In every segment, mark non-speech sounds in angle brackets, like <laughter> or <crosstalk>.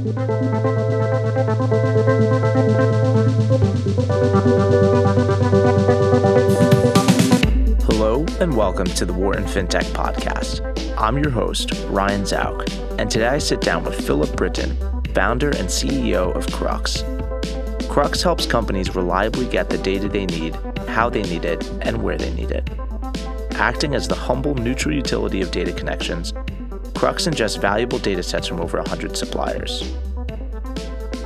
Hello and welcome to the Wharton FinTech Podcast. I'm your host, Ryan Zauk, and today I sit down with Philip Brittan, founder and CEO of Crux. Crux helps companies reliably get the data they need, how they need it, and where they need it. Acting as the humble neutral utility of data connections, Crux ingests valuable data sets from over 100 suppliers.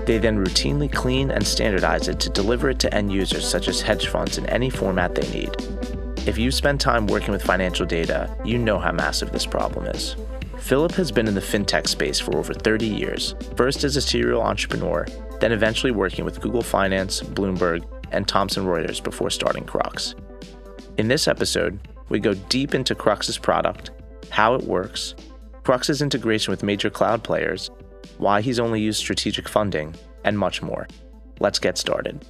They then routinely clean and standardize it to deliver it to end users such as hedge funds in any format they need. If you spend time working with financial data, you know how massive this problem is. Philip has been in the fintech space for over 30 years, first as a serial entrepreneur, then eventually working with Google Finance, Bloomberg, and Thomson Reuters before starting Crux. In this episode, we go deep into Crux's product, how it works, Crux's integration with major cloud players, why he's only used strategic funding, and much more. Let's get started.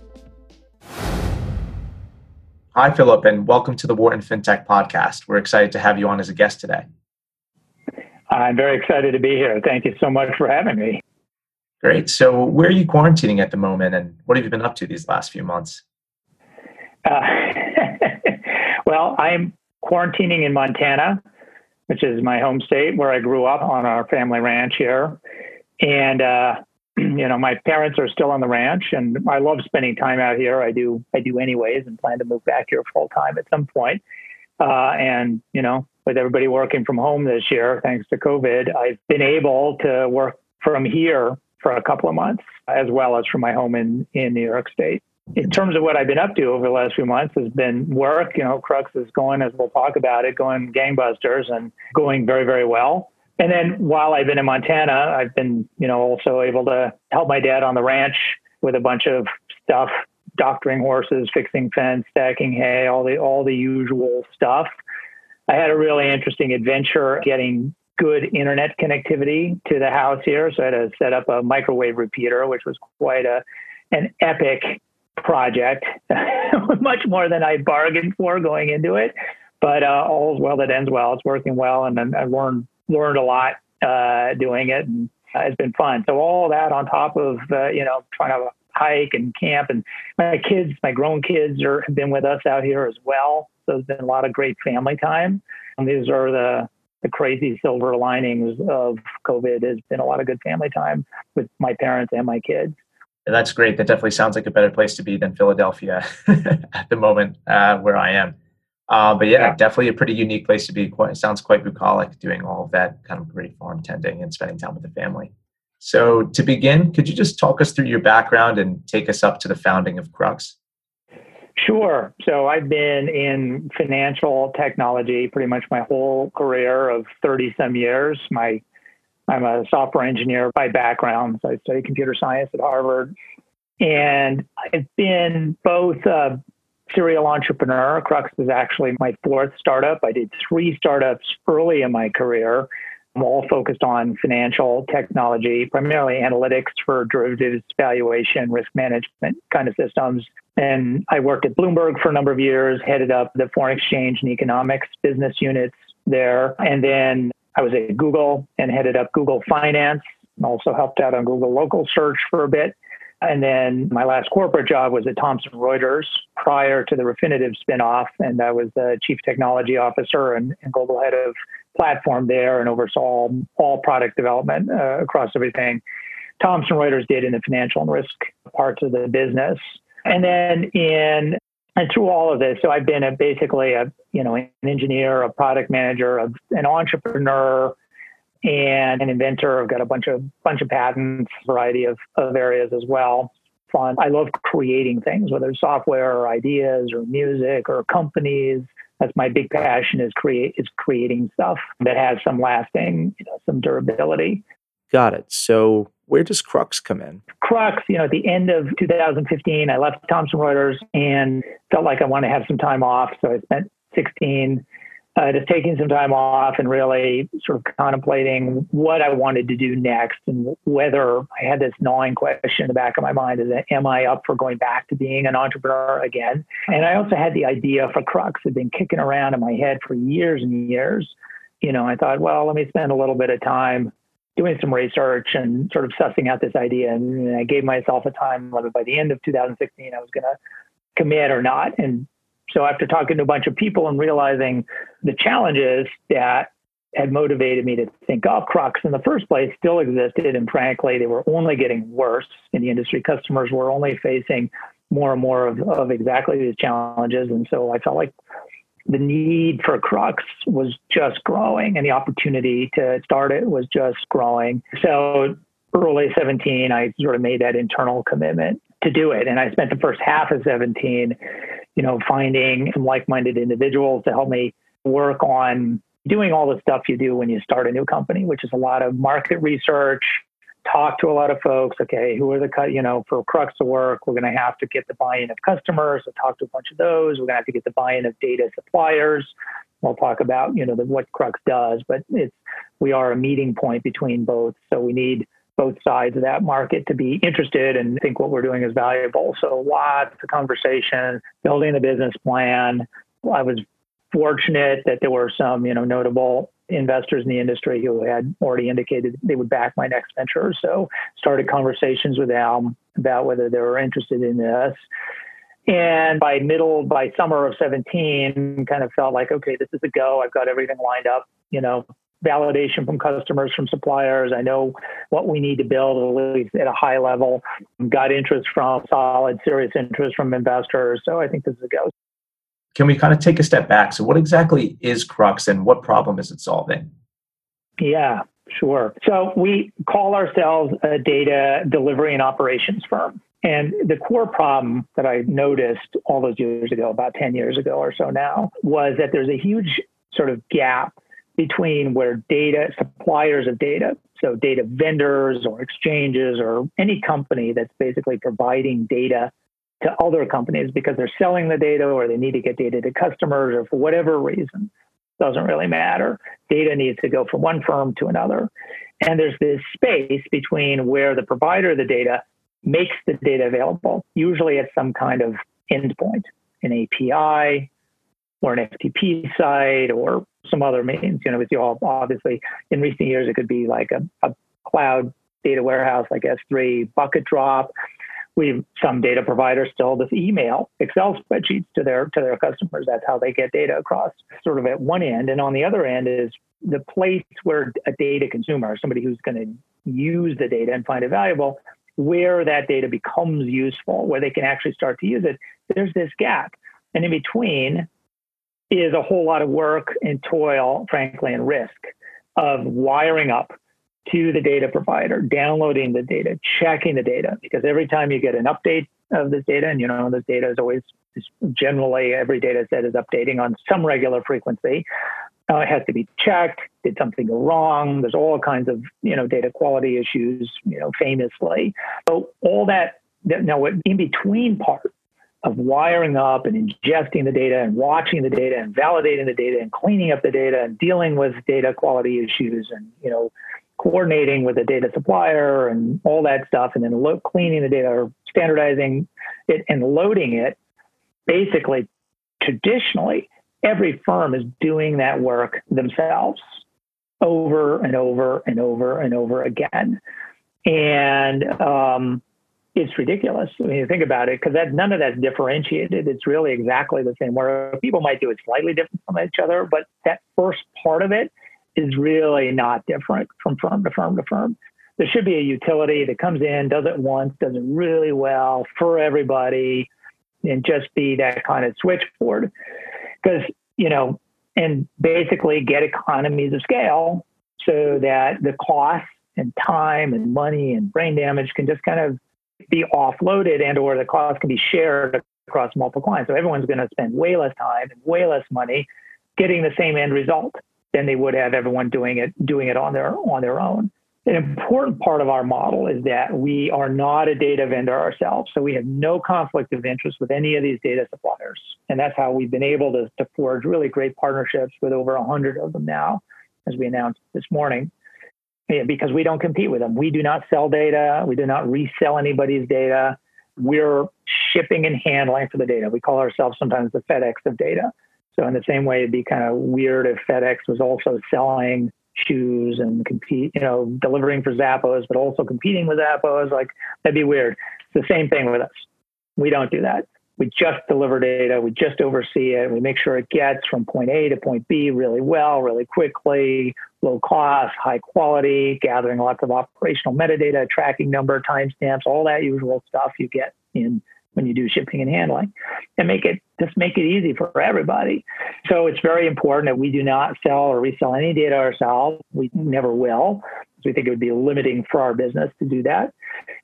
Hi, Philip, and welcome to the Wharton FinTech Podcast. We're excited to have you on as a guest today. I'm very excited to be here. Thank you so much for having me. Great. So, where are you quarantining at the moment, and what have you been up to these last few months? Uh, <laughs> well, I'm quarantining in Montana, which is my home state where I grew up on our family ranch here. And, uh, <clears throat> you know, my parents are still on the ranch and I love spending time out here. I do, I do anyways and plan to move back here full time at some point. Uh, and, you know, with everybody working from home this year, thanks to COVID, I've been able to work from here for a couple of months, as well as from my home in, in New York State. In terms of what I've been up to over the last few months has been work. You know, Crux is going, as we'll talk about it, going gangbusters and going very, very well. And then while I've been in Montana, I've been, you know, also able to help my dad on the ranch with a bunch of stuff, doctoring horses, fixing fence, stacking hay, all the all the usual stuff. I had a really interesting adventure getting good internet connectivity to the house here. So I had to set up a microwave repeater, which was quite a an epic project, <laughs> much more than I bargained for going into it. But uh, all's well that ends well. It's working well, and, I learned learned a lot uh, doing it, and it's been fun. So all that on top of uh, you know trying to hike and camp, and my kids, my grown kids, are have been with us out here as well. So there's been a lot of great family time. And these are the the crazy silver linings of COVID. Has been a lot of good family time with my parents and my kids. That's great. That definitely sounds like a better place to be than Philadelphia <laughs> at the moment uh, where I am. Uh, but yeah, yeah, definitely a pretty unique place to be. Quite, it sounds quite bucolic doing all of that kind of great farm tending and spending time with the family. So to begin, could you just talk us through your background and take us up to the founding of Crux? Sure. So I've been in financial technology pretty much my whole career of 30 some years. My I'm a software engineer by background. So I studied computer science at Harvard. And I've been both a serial entrepreneur. Crux was actually my fourth startup. I did three startups early in my career. I'm all focused on financial technology, primarily analytics for derivatives valuation, risk management kind of systems. And I worked at Bloomberg for a number of years, headed up the foreign exchange and economics business units there. And then I was at Google and headed up Google Finance, also helped out on Google Local Search for a bit. And then my last corporate job was at Thomson Reuters prior to the Refinitiv spinoff, and I was the chief technology officer and, and global head of platform there, and oversaw all, all product development uh, across everything. Thomson Reuters did in the financial and risk parts of the business. And then in and through all of this, so I've been a, basically a you know an engineer, a product manager, a, an entrepreneur, and an inventor. I've got a bunch of bunch of patents, variety of, of areas as well. Fun. I love creating things, whether it's software or ideas or music or companies. That's my big passion is create is creating stuff that has some lasting, you know, some durability. Got it. So where does Crux come in? Crux, you know, at the end of 2015, I left Thomson Reuters and felt like I wanted to have some time off. So I spent 16 uh, just taking some time off and really sort of contemplating what I wanted to do next and whether I had this gnawing question in the back of my mind is that, am I up for going back to being an entrepreneur again? And I also had the idea for Crux had been kicking around in my head for years and years. You know, I thought, well, let me spend a little bit of time doing some research and sort of sussing out this idea. And I gave myself a time limit by the end of 2016, I was going to commit or not. And so after talking to a bunch of people and realizing the challenges that had motivated me to think, oh, Crux in the first place still existed. And frankly, they were only getting worse in the industry. Customers were only facing more and more of, of exactly these challenges. And so I felt like the need for Crux was just growing and the opportunity to start it was just growing. So early 17, I sort of made that internal commitment to do it. And I spent the first half of 17, you know, finding some like-minded individuals to help me work on doing all the stuff you do when you start a new company, which is a lot of market research, talk to a lot of folks. Okay, who are the cut? You know, for crux to work, we're going to have to get the buy-in of customers. So talk to a bunch of those. We're going to have to get the buy-in of data suppliers. We'll talk about you know the, what crux does, but it's we are a meeting point between both. So we need both sides of that market to be interested and think what we're doing is valuable. So lots of conversation, building the business plan. I was fortunate that there were some, you know, notable investors in the industry who had already indicated they would back my next venture. So started conversations with them about whether they were interested in this. And by middle, by summer of 17, kind of felt like, okay, this is a go. I've got everything lined up, you know, validation from customers, from suppliers. I know what we need to build at least at a high level. Got interest from solid, serious interest from investors. So I think this is a go. Can we kind of take a step back? So, what exactly is Crux and what problem is it solving? Yeah, sure. So, we call ourselves a data delivery and operations firm. And the core problem that I noticed all those years ago, about 10 years ago or so now, was that there's a huge sort of gap between where data suppliers of data, so data vendors or exchanges or any company that's basically providing data to other companies because they're selling the data or they need to get data to customers or for whatever reason. Doesn't really matter. Data needs to go from one firm to another. And there's this space between where the provider of the data makes the data available, usually at some kind of endpoint, an API or an FTP site or some other means. You know, with you all obviously in recent years it could be like a, a cloud data warehouse like S3, bucket drop, we some data providers still just email Excel spreadsheets to their to their customers. That's how they get data across. Sort of at one end, and on the other end is the place where a data consumer, somebody who's going to use the data and find it valuable, where that data becomes useful, where they can actually start to use it. There's this gap, and in between is a whole lot of work and toil, frankly, and risk of wiring up to the data provider, downloading the data, checking the data, because every time you get an update of this data, and you know, this data is always generally every data set is updating on some regular frequency. Uh, it has to be checked. Did something go wrong? There's all kinds of you know data quality issues. You know, famously. So all that. that now, what in between part of wiring up and ingesting the data and watching the data and validating the data and cleaning up the data and dealing with data quality issues and you know coordinating with a data supplier and all that stuff, and then lo- cleaning the data or standardizing it and loading it. Basically, traditionally, every firm is doing that work themselves over and over and over and over again. And um, it's ridiculous when you think about it, because none of that's differentiated. It's really exactly the same. Where people might do it slightly different from each other, but that first part of it is really not different from firm to firm to firm. There should be a utility that comes in, does it once, does it really well for everybody, and just be that kind of switchboard. Because, you know, and basically get economies of scale so that the cost and time and money and brain damage can just kind of be offloaded and or the cost can be shared across multiple clients. So everyone's going to spend way less time and way less money getting the same end result than they would have everyone doing it doing it on their on their own. An important part of our model is that we are not a data vendor ourselves. So we have no conflict of interest with any of these data suppliers. And that's how we've been able to, to forge really great partnerships with over 100 of them now, as we announced this morning, yeah, because we don't compete with them. We do not sell data, we do not resell anybody's data. We're shipping and handling for the data. We call ourselves sometimes the FedEx of data. So in the same way, it'd be kind of weird if FedEx was also selling shoes and compete, you know, delivering for Zappos, but also competing with Zappos. Like that'd be weird. It's the same thing with us. We don't do that. We just deliver data. We just oversee it. We make sure it gets from point A to point B really well, really quickly, low cost, high quality, gathering lots of operational metadata, tracking number, timestamps, all that usual stuff you get in when you do shipping and handling and make it just make it easy for everybody. So it's very important that we do not sell or resell any data ourselves. We never will. Because we think it would be limiting for our business to do that.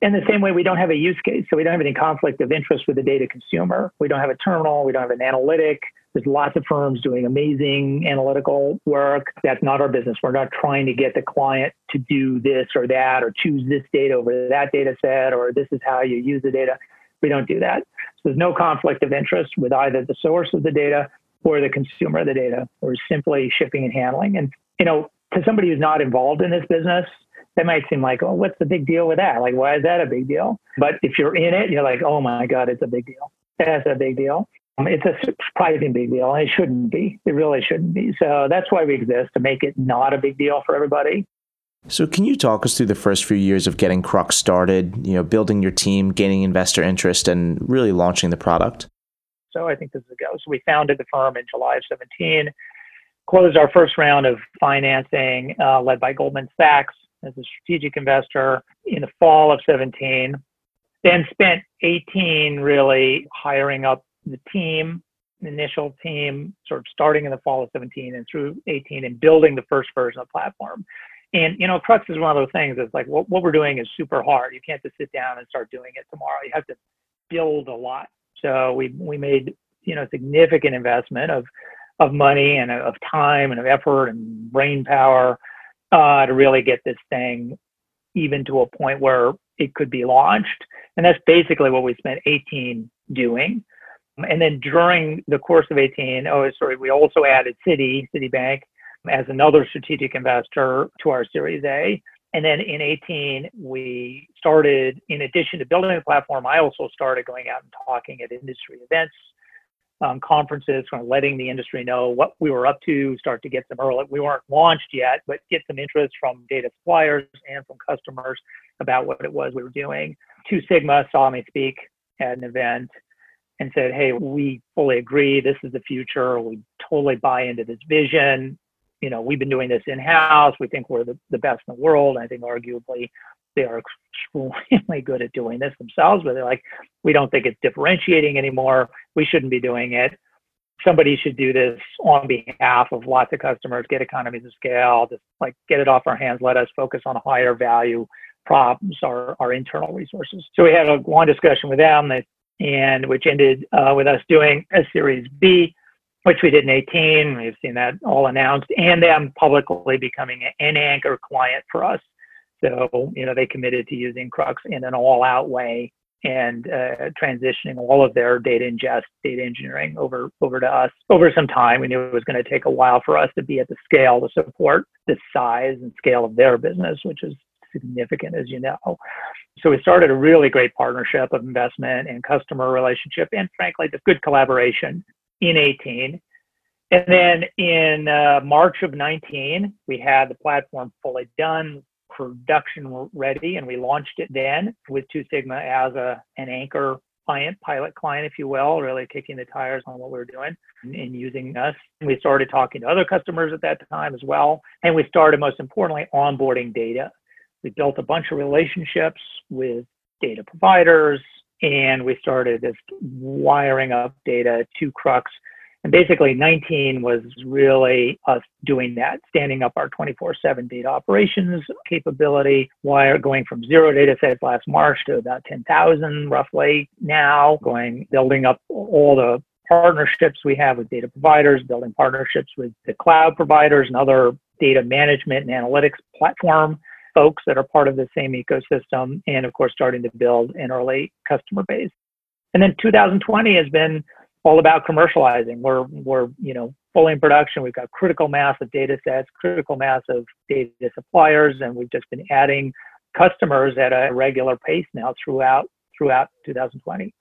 In the same way, we don't have a use case. So we don't have any conflict of interest with the data consumer. We don't have a terminal. We don't have an analytic. There's lots of firms doing amazing analytical work. That's not our business. We're not trying to get the client to do this or that or choose this data over that data set or this is how you use the data. We don't do that. So there's no conflict of interest with either the source of the data or the consumer of the data. We're simply shipping and handling. And, you know, to somebody who's not involved in this business, that might seem like, oh, what's the big deal with that? Like, why is that a big deal? But if you're in it, you're like, oh my God, it's a big deal. That's a big deal. Um, it's a surprising big deal, and it shouldn't be. It really shouldn't be. So that's why we exist to make it not a big deal for everybody. So, can you talk us through the first few years of getting Crux started? You know, building your team, gaining investor interest, and really launching the product. So, I think this is a go. So, we founded the firm in July of 17, closed our first round of financing, uh, led by Goldman Sachs as a strategic investor in the fall of 17. Then spent 18 really hiring up the team, initial team, sort of starting in the fall of 17 and through 18 and building the first version of the platform. And you know, Crux is one of those things. It's like what, what we're doing is super hard. You can't just sit down and start doing it tomorrow. You have to build a lot. So we we made you know significant investment of of money and of time and of effort and brain power uh, to really get this thing even to a point where it could be launched. And that's basically what we spent 18 doing. And then during the course of 18, oh, sorry, we also added Citi, Citibank, as another strategic investor to our Series A. And then in 18, we started, in addition to building the platform, I also started going out and talking at industry events, um, conferences, kind of letting the industry know what we were up to, start to get some early, we weren't launched yet, but get some interest from data suppliers and from customers about what it was we were doing. Two Sigma saw me speak at an event and said, Hey, we fully agree. This is the future. We totally buy into this vision you know, we've been doing this in house. We think we're the, the best in the world. I think arguably they are extremely <laughs> good at doing this themselves, but they're like, we don't think it's differentiating anymore. We shouldn't be doing it. Somebody should do this on behalf of lots of customers, get economies of scale, just like get it off our hands, let us focus on higher value problems, our, our internal resources. So we had a long discussion with them and which ended uh, with us doing a series B which we did in 18. We've seen that all announced, and them publicly becoming an anchor client for us. So, you know, they committed to using Crux in an all out way and uh, transitioning all of their data ingest, data engineering over, over to us over some time. We knew it was going to take a while for us to be at the scale to support the size and scale of their business, which is significant, as you know. So we started a really great partnership of investment and customer relationship, and frankly, just good collaboration in 18. And then in uh, March of 19, we had the platform fully done, production ready, and we launched it then with Two Sigma as a, an anchor client, pilot client, if you will, really kicking the tires on what we were doing and using us. And we started talking to other customers at that time as well. And we started, most importantly, onboarding data. We built a bunch of relationships with data providers, and we started just wiring up data to Crux. And basically, 19 was really us doing that, standing up our 24 7 data operations capability, wire going from zero data sets last March to about 10,000 roughly now, going, building up all the partnerships we have with data providers, building partnerships with the cloud providers and other data management and analytics platform folks that are part of the same ecosystem, and of course, starting to build an early customer base. And then 2020 has been all about commercializing. We're we're you know fully in production. We've got critical mass of data sets, critical mass of data suppliers, and we've just been adding customers at a regular pace now throughout throughout 2020.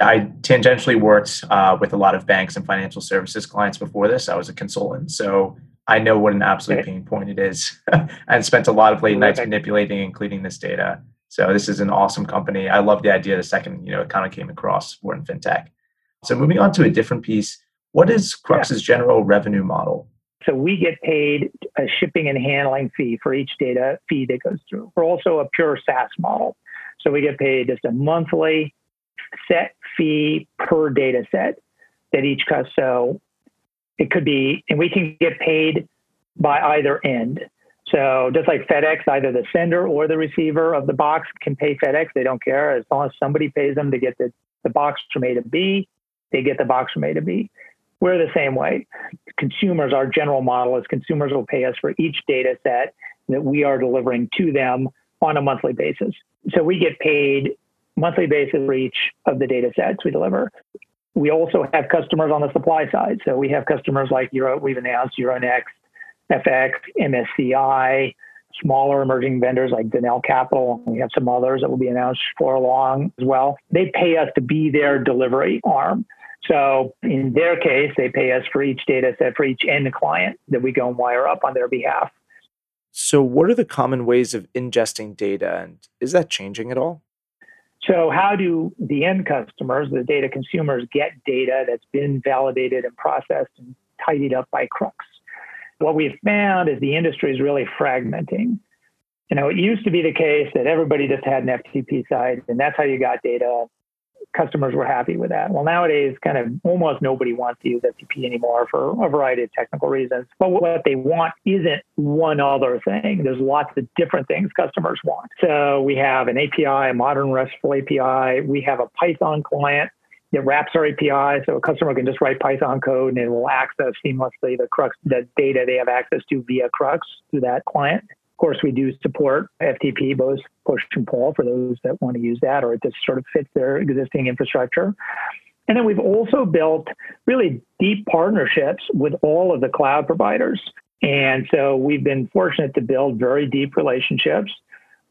I tangentially worked uh, with a lot of banks and financial services clients before this. I was a consultant, so I know what an absolute pain point it is <laughs> and spent a lot of late nights manipulating and cleaning this data. So this is an awesome company. I love the idea the second, you know, it kind of came across Wharton FinTech. So moving on to a different piece, what is Crux's yeah. general revenue model? So we get paid a shipping and handling fee for each data feed that goes through. We're also a pure SaaS model. So we get paid just a monthly set fee per data set that each customer. So it could be, and we can get paid by either end. So just like FedEx, either the sender or the receiver of the box can pay FedEx. They don't care as long as somebody pays them to get the, the box from A to B. They get the box from A to B. We're the same way. Consumers, our general model is consumers will pay us for each data set that we are delivering to them on a monthly basis. So we get paid monthly basis for each of the data sets we deliver. We also have customers on the supply side. So we have customers like Euro, we've announced Euronext, FX, MSCI, smaller emerging vendors like Denel Capital. We have some others that will be announced for long as well. They pay us to be their delivery arm. So in their case, they pay us for each data set for each end client that we go and wire up on their behalf. So, what are the common ways of ingesting data, and is that changing at all? So, how do the end customers, the data consumers, get data that's been validated and processed and tidied up by Crux? What we've found is the industry is really fragmenting. You know, it used to be the case that everybody just had an FTP site, and that's how you got data customers were happy with that. Well, nowadays, kind of almost nobody wants to use FTP anymore for a variety of technical reasons. But what they want isn't one other thing. There's lots of different things customers want. So we have an API, a modern RESTful API. We have a Python client that wraps our API, so a customer can just write Python code and it will access seamlessly the Crux, the data they have access to via Crux through that client course, we do support FTP, both push and pull for those that want to use that or it just sort of fits their existing infrastructure. And then we've also built really deep partnerships with all of the cloud providers. And so we've been fortunate to build very deep relationships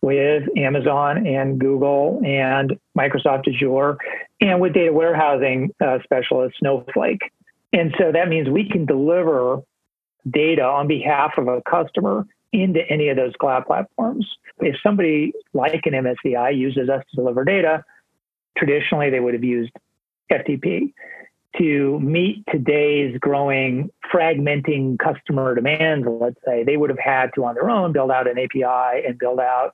with Amazon and Google and Microsoft Azure and with data warehousing uh, specialist Snowflake. And so that means we can deliver data on behalf of a customer into any of those cloud platforms. If somebody like an MSCI uses us to deliver data, traditionally they would have used FTP. To meet today's growing fragmenting customer demands, let's say, they would have had to on their own build out an API and build out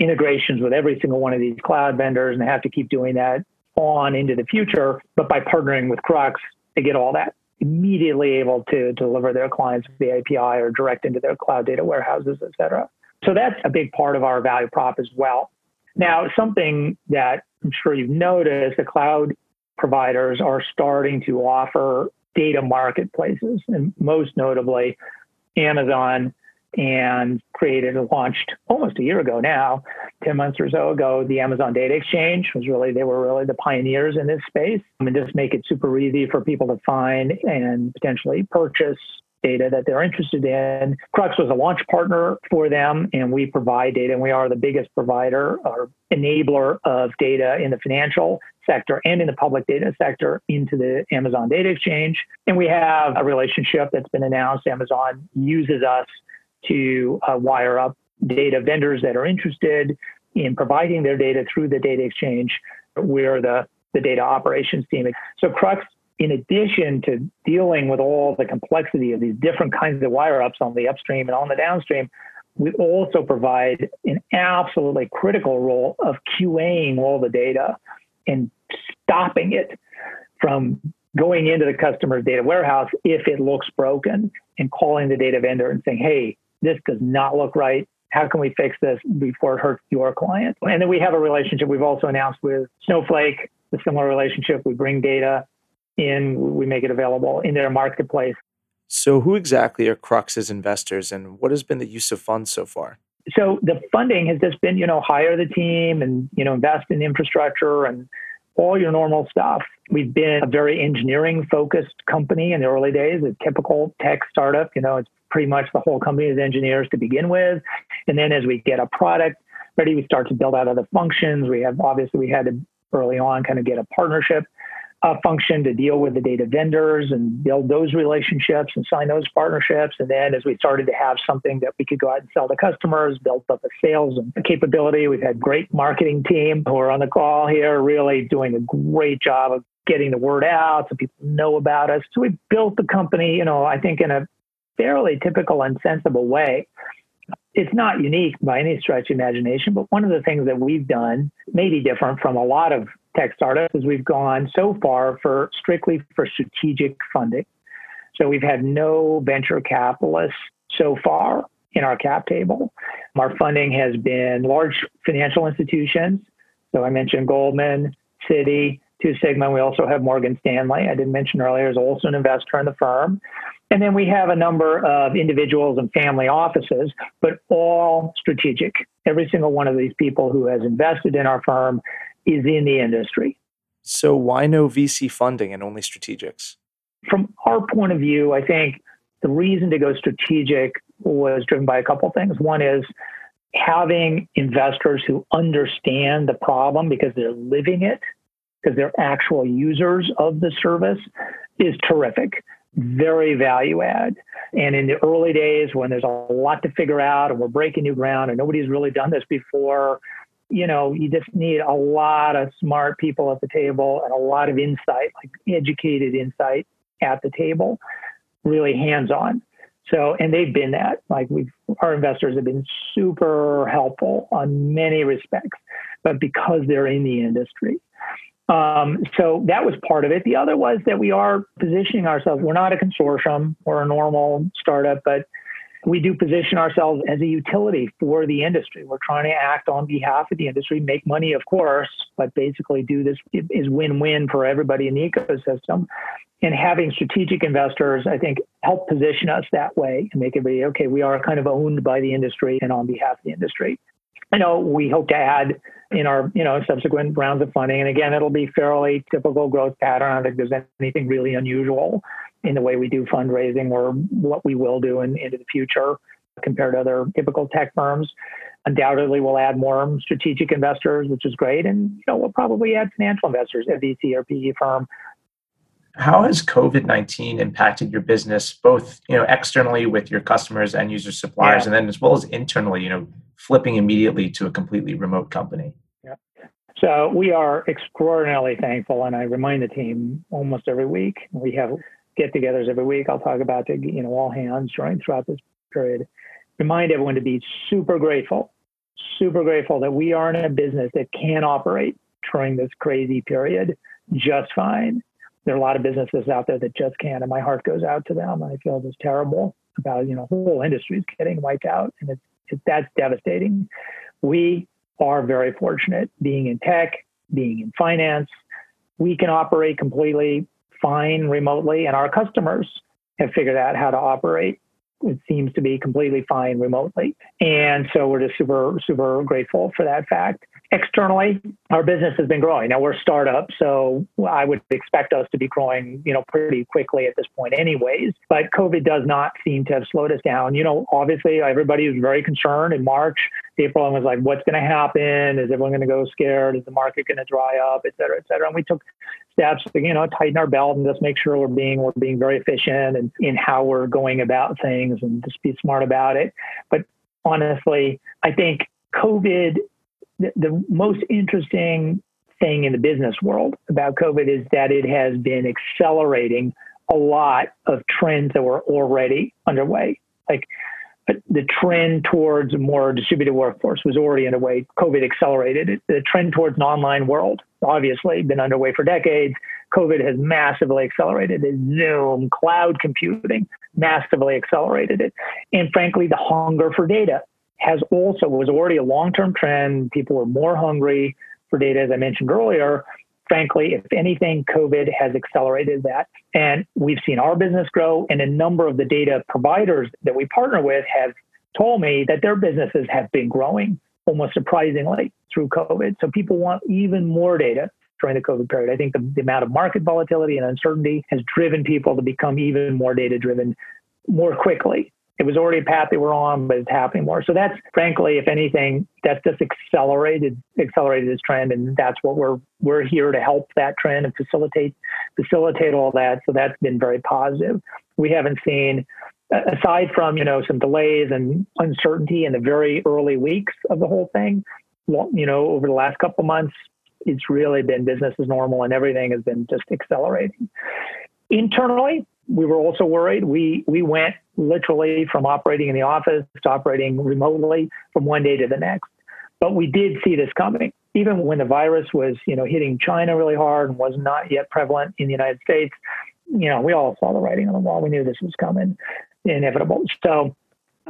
integrations with every single one of these cloud vendors and have to keep doing that on into the future. But by partnering with Crux, they get all that immediately able to deliver their clients via API or direct into their cloud data warehouses, et cetera. So that's a big part of our value prop as well. Now, something that I'm sure you've noticed, the cloud providers are starting to offer data marketplaces, and most notably, Amazon and created and launched almost a year ago now, 10 months or so ago, the Amazon Data Exchange was really, they were really the pioneers in this space and just make it super easy for people to find and potentially purchase data that they're interested in. Crux was a launch partner for them, and we provide data, and we are the biggest provider or enabler of data in the financial sector and in the public data sector into the Amazon Data Exchange. And we have a relationship that's been announced. Amazon uses us to uh, wire up data vendors that are interested in providing their data through the data exchange. We're the, the data operations team. So Crux, in addition to dealing with all the complexity of these different kinds of wire ups on the upstream and on the downstream, we also provide an absolutely critical role of QAing all the data and stopping it from going into the customer's data warehouse if it looks broken and calling the data vendor and saying, hey, this does not look right. How can we fix this before it hurts your client? And then we have a relationship we've also announced with Snowflake, a similar relationship. We bring data in, we make it available in their marketplace. So, who exactly are Crux's investors and what has been the use of funds so far? So, the funding has just been, you know, hire the team and, you know, invest in infrastructure and all your normal stuff. We've been a very engineering focused company in the early days, a typical tech startup. You know, it's pretty much the whole company is engineers to begin with. And then as we get a product ready, we start to build out other functions. We have obviously we had to early on kind of get a partnership a function to deal with the data vendors and build those relationships and sign those partnerships. And then as we started to have something that we could go out and sell to customers, built up a sales and capability. We've had great marketing team who are on the call here, really doing a great job of getting the word out so people know about us. So we built the company, you know, I think in a fairly typical and sensible way it's not unique by any stretch of imagination, but one of the things that we've done, maybe different from a lot of tech startups, is we've gone so far for strictly for strategic funding. So we've had no venture capitalists so far in our cap table. Our funding has been large financial institutions. So I mentioned Goldman, Citi, Two Sigma. We also have Morgan Stanley. I didn't mention earlier is also an investor in the firm. And then we have a number of individuals and family offices, but all strategic. Every single one of these people who has invested in our firm is in the industry. So, why no VC funding and only strategics? From our point of view, I think the reason to go strategic was driven by a couple things. One is having investors who understand the problem because they're living it, because they're actual users of the service, is terrific very value add. And in the early days, when there's a lot to figure out and we're breaking new ground and nobody's really done this before, you know, you just need a lot of smart people at the table and a lot of insight, like educated insight at the table, really hands on. So, and they've been that. Like we've, our investors have been super helpful on many respects, but because they're in the industry. Um, so that was part of it. The other was that we are positioning ourselves. We're not a consortium or a normal startup, but we do position ourselves as a utility for the industry. We're trying to act on behalf of the industry, make money, of course, but basically do this is win-win for everybody in the ecosystem. And having strategic investors, I think, help position us that way and make everybody okay. We are kind of owned by the industry and on behalf of the industry. I know we hope to add in our you know subsequent rounds of funding, and again, it'll be fairly typical growth pattern. I don't think there's anything really unusual in the way we do fundraising or what we will do in, into the future compared to other typical tech firms. Undoubtedly, we'll add more strategic investors, which is great, and you know we'll probably add financial investors, a VC or PE firm. How has COVID nineteen impacted your business, both you know externally with your customers and user suppliers, yeah. and then as well as internally? You know, flipping immediately to a completely remote company? Yeah. So we are extraordinarily thankful, and I remind the team almost every week. We have get-togethers every week. I'll talk about the, you know all hands during throughout this period. Remind everyone to be super grateful, super grateful that we are in a business that can operate during this crazy period just fine. There are a lot of businesses out there that just can't, and my heart goes out to them. I feel just terrible about you know whole industries getting wiped out, and it's that's devastating. We are very fortunate being in tech, being in finance. We can operate completely fine remotely, and our customers have figured out how to operate. It seems to be completely fine remotely. And so we're just super, super grateful for that fact externally, our business has been growing. Now we're a startup, so I would expect us to be growing, you know, pretty quickly at this point anyways. But COVID does not seem to have slowed us down. You know, obviously everybody was very concerned in March, April, and was like, what's going to happen? Is everyone going to go scared? Is the market going to dry up, et cetera, et cetera? And we took steps to, you know, tighten our belt and just make sure we're being we're being very efficient and in how we're going about things and just be smart about it. But honestly, I think COVID the, the most interesting thing in the business world about COVID is that it has been accelerating a lot of trends that were already underway. Like the trend towards a more distributed workforce was already underway. COVID accelerated it. The trend towards an online world, obviously, been underway for decades. COVID has massively accelerated it. Zoom, cloud computing, massively accelerated it. And frankly, the hunger for data has also was already a long-term trend. People were more hungry for data, as I mentioned earlier. Frankly, if anything, COVID has accelerated that. And we've seen our business grow, and a number of the data providers that we partner with have told me that their businesses have been growing almost surprisingly through COVID. So people want even more data during the COVID period. I think the, the amount of market volatility and uncertainty has driven people to become even more data driven more quickly it was already a path they were on, but it's happening more. So that's frankly, if anything, that's just accelerated accelerated this trend, and that's what we're we're here to help that trend and facilitate facilitate all that. So that's been very positive. We haven't seen aside from you know some delays and uncertainty in the very early weeks of the whole thing you know over the last couple months it's really been business as normal and everything has been just accelerating internally we were also worried. We we went literally from operating in the office to operating remotely from one day to the next. But we did see this coming. Even when the virus was, you know, hitting China really hard and was not yet prevalent in the United States, you know, we all saw the writing on the wall. We knew this was coming, inevitable. So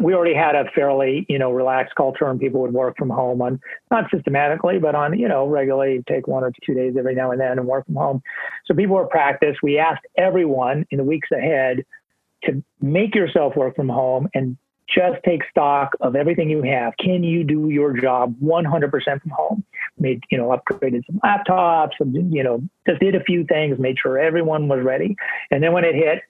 we already had a fairly, you know, relaxed culture and people would work from home on not systematically, but on, you know, regularly take one or two days every now and then and work from home. So people were practiced. We asked everyone in the weeks ahead to make yourself work from home and just take stock of everything you have. Can you do your job 100% from home? Made, you know, upgraded some laptops, you know, just did a few things, made sure everyone was ready. And then when it hit,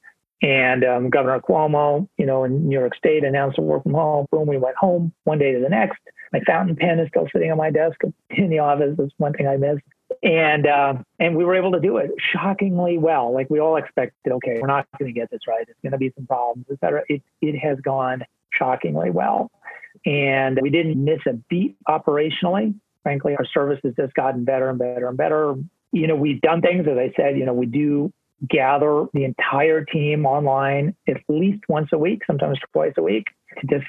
and um, Governor Cuomo, you know, in New York State announced work from home. Boom, we went home one day to the next. My fountain pen is still sitting on my desk <laughs> in the office. That's one thing I missed. And uh, and we were able to do it shockingly well. Like we all expected, okay, we're not going to get this right. It's going to be some problems, et cetera. It, it has gone shockingly well. And we didn't miss a beat operationally. Frankly, our service has just gotten better and better and better. You know, we've done things, as I said, you know, we do gather the entire team online at least once a week, sometimes twice a week, to just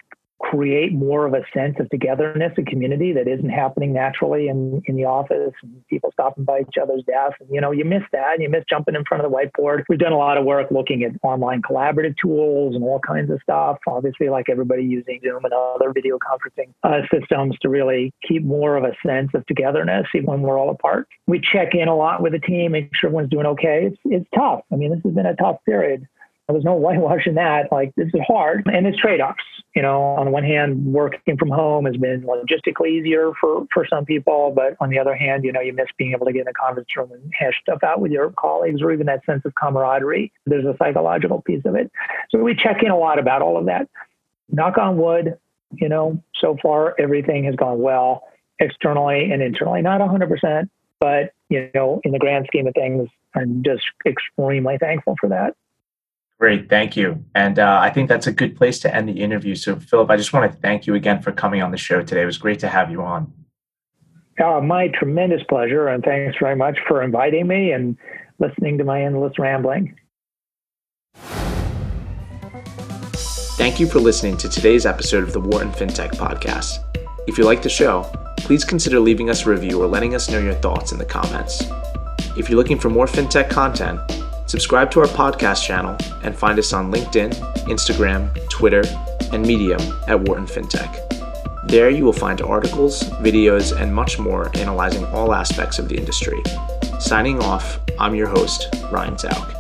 create more of a sense of togetherness and community that isn't happening naturally in, in the office and people stopping by each other's desks. You know, you miss that and you miss jumping in front of the whiteboard. We've done a lot of work looking at online collaborative tools and all kinds of stuff. Obviously, like everybody using Zoom and other video conferencing uh, systems to really keep more of a sense of togetherness even when we're all apart. We check in a lot with the team, make sure everyone's doing okay. It's, it's tough. I mean, this has been a tough period. There's no whitewashing that. Like this is hard, and it's trade-offs. You know, on the one hand, working from home has been logistically easier for for some people, but on the other hand, you know, you miss being able to get in a conference room and hash stuff out with your colleagues, or even that sense of camaraderie. There's a psychological piece of it. So we check in a lot about all of that. Knock on wood. You know, so far everything has gone well externally and internally. Not 100%, but you know, in the grand scheme of things, I'm just extremely thankful for that. Great, thank you. And uh, I think that's a good place to end the interview. So, Philip, I just want to thank you again for coming on the show today. It was great to have you on. Uh, my tremendous pleasure, and thanks very much for inviting me and listening to my endless rambling. Thank you for listening to today's episode of the Wharton FinTech Podcast. If you like the show, please consider leaving us a review or letting us know your thoughts in the comments. If you're looking for more FinTech content, Subscribe to our podcast channel and find us on LinkedIn, Instagram, Twitter, and Medium at Wharton FinTech. There you will find articles, videos, and much more analyzing all aspects of the industry. Signing off, I'm your host, Ryan Zauk.